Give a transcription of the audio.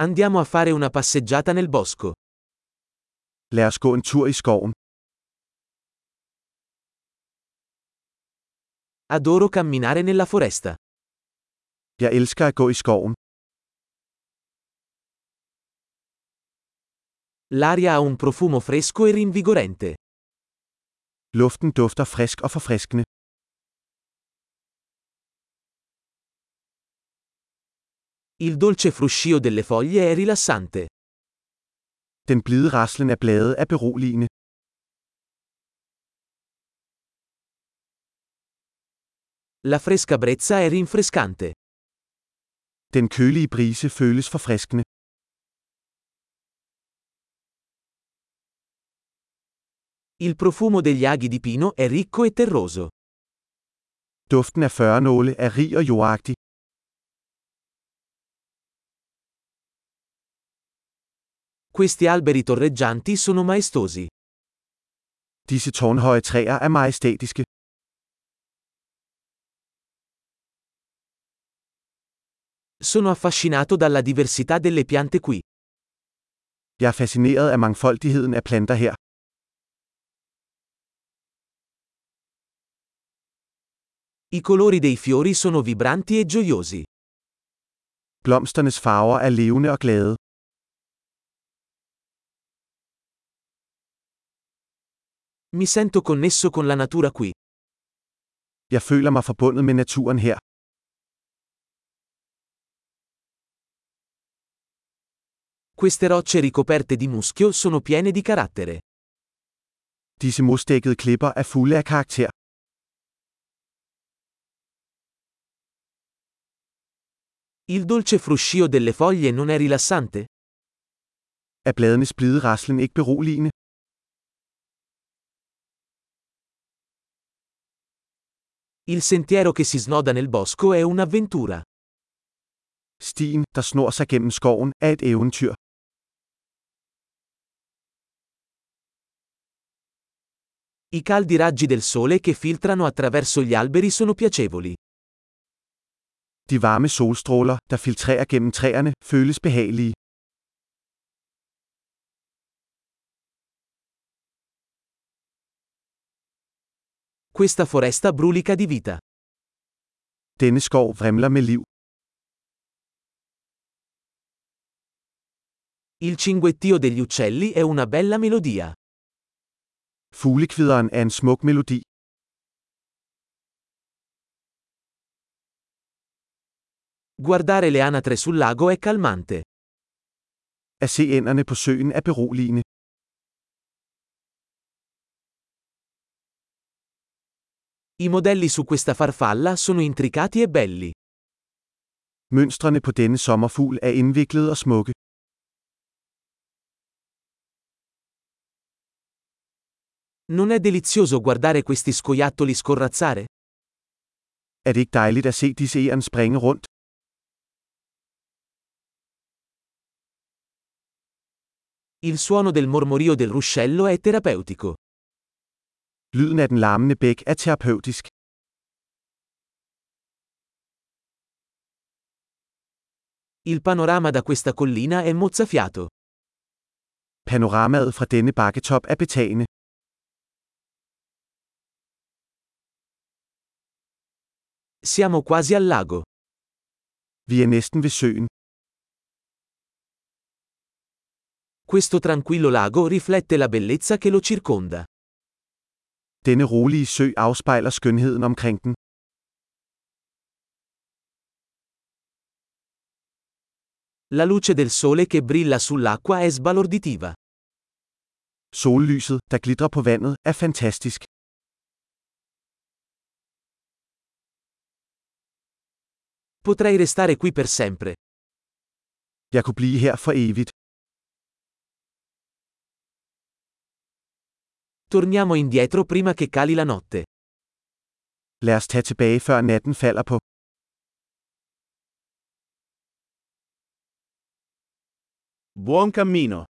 Andiamo a fare una passeggiata nel bosco. Lad os gå en tur i skoven. Adoro camminare nella foresta. Jeg elsker at gå i skoven. L'aria ha un profumo fresco e rinvigorente. Luften dufter frisk og forfriskende. Il dolce fruscio delle foglie è rilassante. Den blide raslen af blade er beroligende. La fresca brezza è rinfrescante. Den kølige brise føles forfriskende. Il profumo degli aghi di pino è ricco e terroso. Duften af førnåle er rig og jordagtig. Questi alberi torreggianti sono maestosi. Disse tårnhøje træer er majestætiske. Sono affascinato dalla diversità delle piante qui. Jeg er fascineret af mangfoldigheden af planter her. I colori dei fiori sono vibranti e gioiosi. Blomsternes farver er levende og glade. Mi sento connesso con la natura qui. Jeg føler mig forbundet med naturen her. Queste rocce ricoperte di muschio sono piene di carattere. Disse mosdækkede klipper er fulde af karakter. Il dolce fruscio delle foglie non è rilassante? Er bladenes blide raslen ikke beroligende? Il sentiero che si snoda nel bosco è un'avventura. Stien, der snor sig gennem skoven, er et eventyr. I caldi raggi del sole che filtrano attraverso gli alberi sono piacevoli. De varme solstråler, der filtrerer gennem træerne, føles behagelige. Questa foresta brulica di vita. Denne skov vrimler med liv. Il cinguettio degli uccelli è una bella melodia. Fuglekvideren er en smuk melodi. Guardare le anatre sul lago è calmante. At se ænderne på søen er beroligende. I modelli su questa farfalla sono intricati e belli. Mønstrene på denne sommerfugl er indviklede og smukke. Non è delizioso guardare questi scoiattoli scorrazzare? Er det ikke dejligt at se disse egern springe rundt? Il suono del mormorio del ruscello è terapeutico. Lyden af den larmende bæk er terapeutisk. Il panorama da questa collina è mozzafiato. Panoramaet fra denne bakketop er betagende. Siamo quasi al lago. Vi er næsten ved søen. Questo tranquillo lago riflette la bellezza che lo circonda. Denne rolige sø afspejler skønheden omkring den. La luce del sole che brilla sull'acqua è sbalorditiva. Sollyset, der glitrer på vandet, er fantastisk. Potrei restare qui per sempre. Jeg kunne blive her for evigt. Torniamo indietro prima che cali la notte. Lad os tage tilbage før natten falder på. Buon cammino!